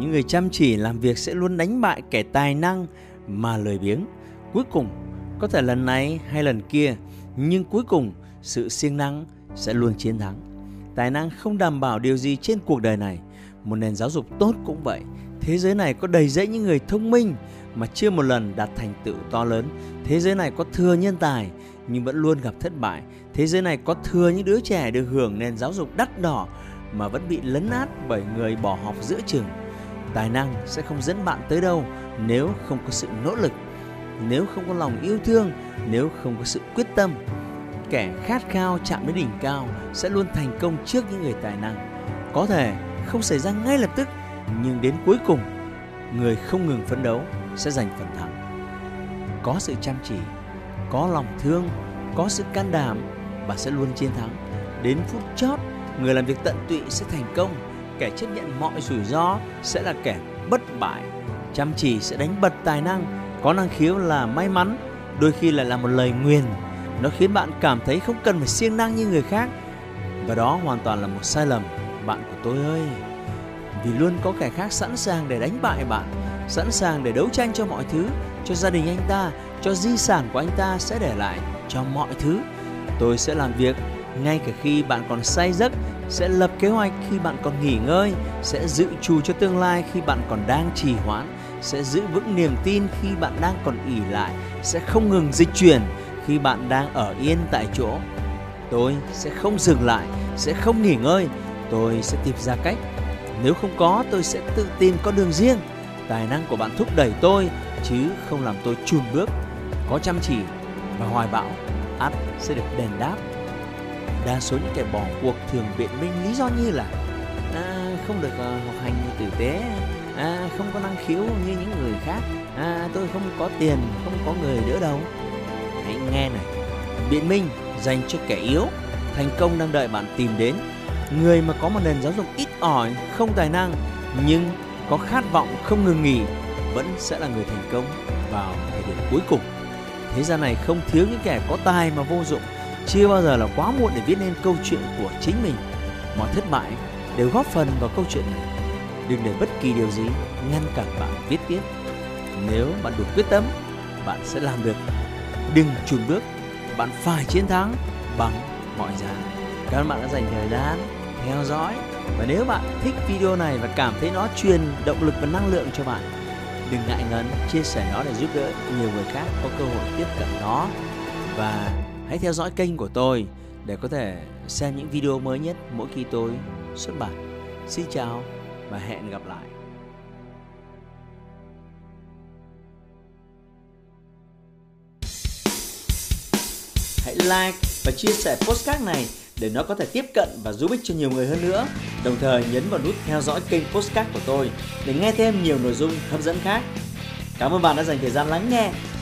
Những người chăm chỉ làm việc sẽ luôn đánh bại kẻ tài năng mà lười biếng. Cuối cùng, có thể lần này hay lần kia, nhưng cuối cùng sự siêng năng sẽ luôn chiến thắng. Tài năng không đảm bảo điều gì trên cuộc đời này. Một nền giáo dục tốt cũng vậy. Thế giới này có đầy rẫy những người thông minh mà chưa một lần đạt thành tựu to lớn. Thế giới này có thừa nhân tài nhưng vẫn luôn gặp thất bại. Thế giới này có thừa những đứa trẻ được hưởng nền giáo dục đắt đỏ mà vẫn bị lấn át bởi người bỏ học giữa trường tài năng sẽ không dẫn bạn tới đâu nếu không có sự nỗ lực, nếu không có lòng yêu thương, nếu không có sự quyết tâm. Kẻ khát khao chạm đến đỉnh cao sẽ luôn thành công trước những người tài năng. Có thể không xảy ra ngay lập tức, nhưng đến cuối cùng, người không ngừng phấn đấu sẽ giành phần thắng. Có sự chăm chỉ, có lòng thương, có sự can đảm và sẽ luôn chiến thắng. Đến phút chót, người làm việc tận tụy sẽ thành công kẻ chấp nhận mọi rủi ro sẽ là kẻ bất bại. Chăm chỉ sẽ đánh bật tài năng, có năng khiếu là may mắn, đôi khi lại là một lời nguyền. Nó khiến bạn cảm thấy không cần phải siêng năng như người khác, và đó hoàn toàn là một sai lầm. Bạn của tôi ơi, vì luôn có kẻ khác sẵn sàng để đánh bại bạn, sẵn sàng để đấu tranh cho mọi thứ, cho gia đình anh ta, cho di sản của anh ta sẽ để lại, cho mọi thứ. Tôi sẽ làm việc ngay cả khi bạn còn say giấc, sẽ lập kế hoạch khi bạn còn nghỉ ngơi, sẽ dự trù cho tương lai khi bạn còn đang trì hoãn, sẽ giữ vững niềm tin khi bạn đang còn ỉ lại, sẽ không ngừng dịch chuyển khi bạn đang ở yên tại chỗ. Tôi sẽ không dừng lại, sẽ không nghỉ ngơi, tôi sẽ tìm ra cách. Nếu không có, tôi sẽ tự tìm con đường riêng. Tài năng của bạn thúc đẩy tôi, chứ không làm tôi chùn bước. Có chăm chỉ và hoài bão ắt sẽ được đền đáp đa số những kẻ bỏ cuộc thường biện minh lý do như là à, không được à, học hành tử tế à, không có năng khiếu như những người khác à, tôi không có tiền không có người đỡ đầu. Hãy nghe này. Biện minh dành cho kẻ yếu thành công đang đợi bạn tìm đến. Người mà có một nền giáo dục ít ỏi không tài năng nhưng có khát vọng không ngừng nghỉ vẫn sẽ là người thành công vào thời điểm cuối cùng. Thế gian này không thiếu những kẻ có tài mà vô dụng chưa bao giờ là quá muộn để viết nên câu chuyện của chính mình. Mọi thất bại đều góp phần vào câu chuyện này. Đừng để bất kỳ điều gì ngăn cản bạn viết tiếp. Nếu bạn đủ quyết tâm, bạn sẽ làm được. Đừng chùn bước, bạn phải chiến thắng bằng mọi giá. Cảm ơn bạn đã dành thời gian theo dõi. Và nếu bạn thích video này và cảm thấy nó truyền động lực và năng lượng cho bạn, đừng ngại ngần chia sẻ nó để giúp đỡ nhiều người khác có cơ hội tiếp cận nó. Và Hãy theo dõi kênh của tôi để có thể xem những video mới nhất mỗi khi tôi xuất bản. Xin chào và hẹn gặp lại. Hãy like và chia sẻ postcard này để nó có thể tiếp cận và giúp ích cho nhiều người hơn nữa. Đồng thời nhấn vào nút theo dõi kênh postcard của tôi để nghe thêm nhiều nội dung hấp dẫn khác. Cảm ơn bạn đã dành thời gian lắng nghe.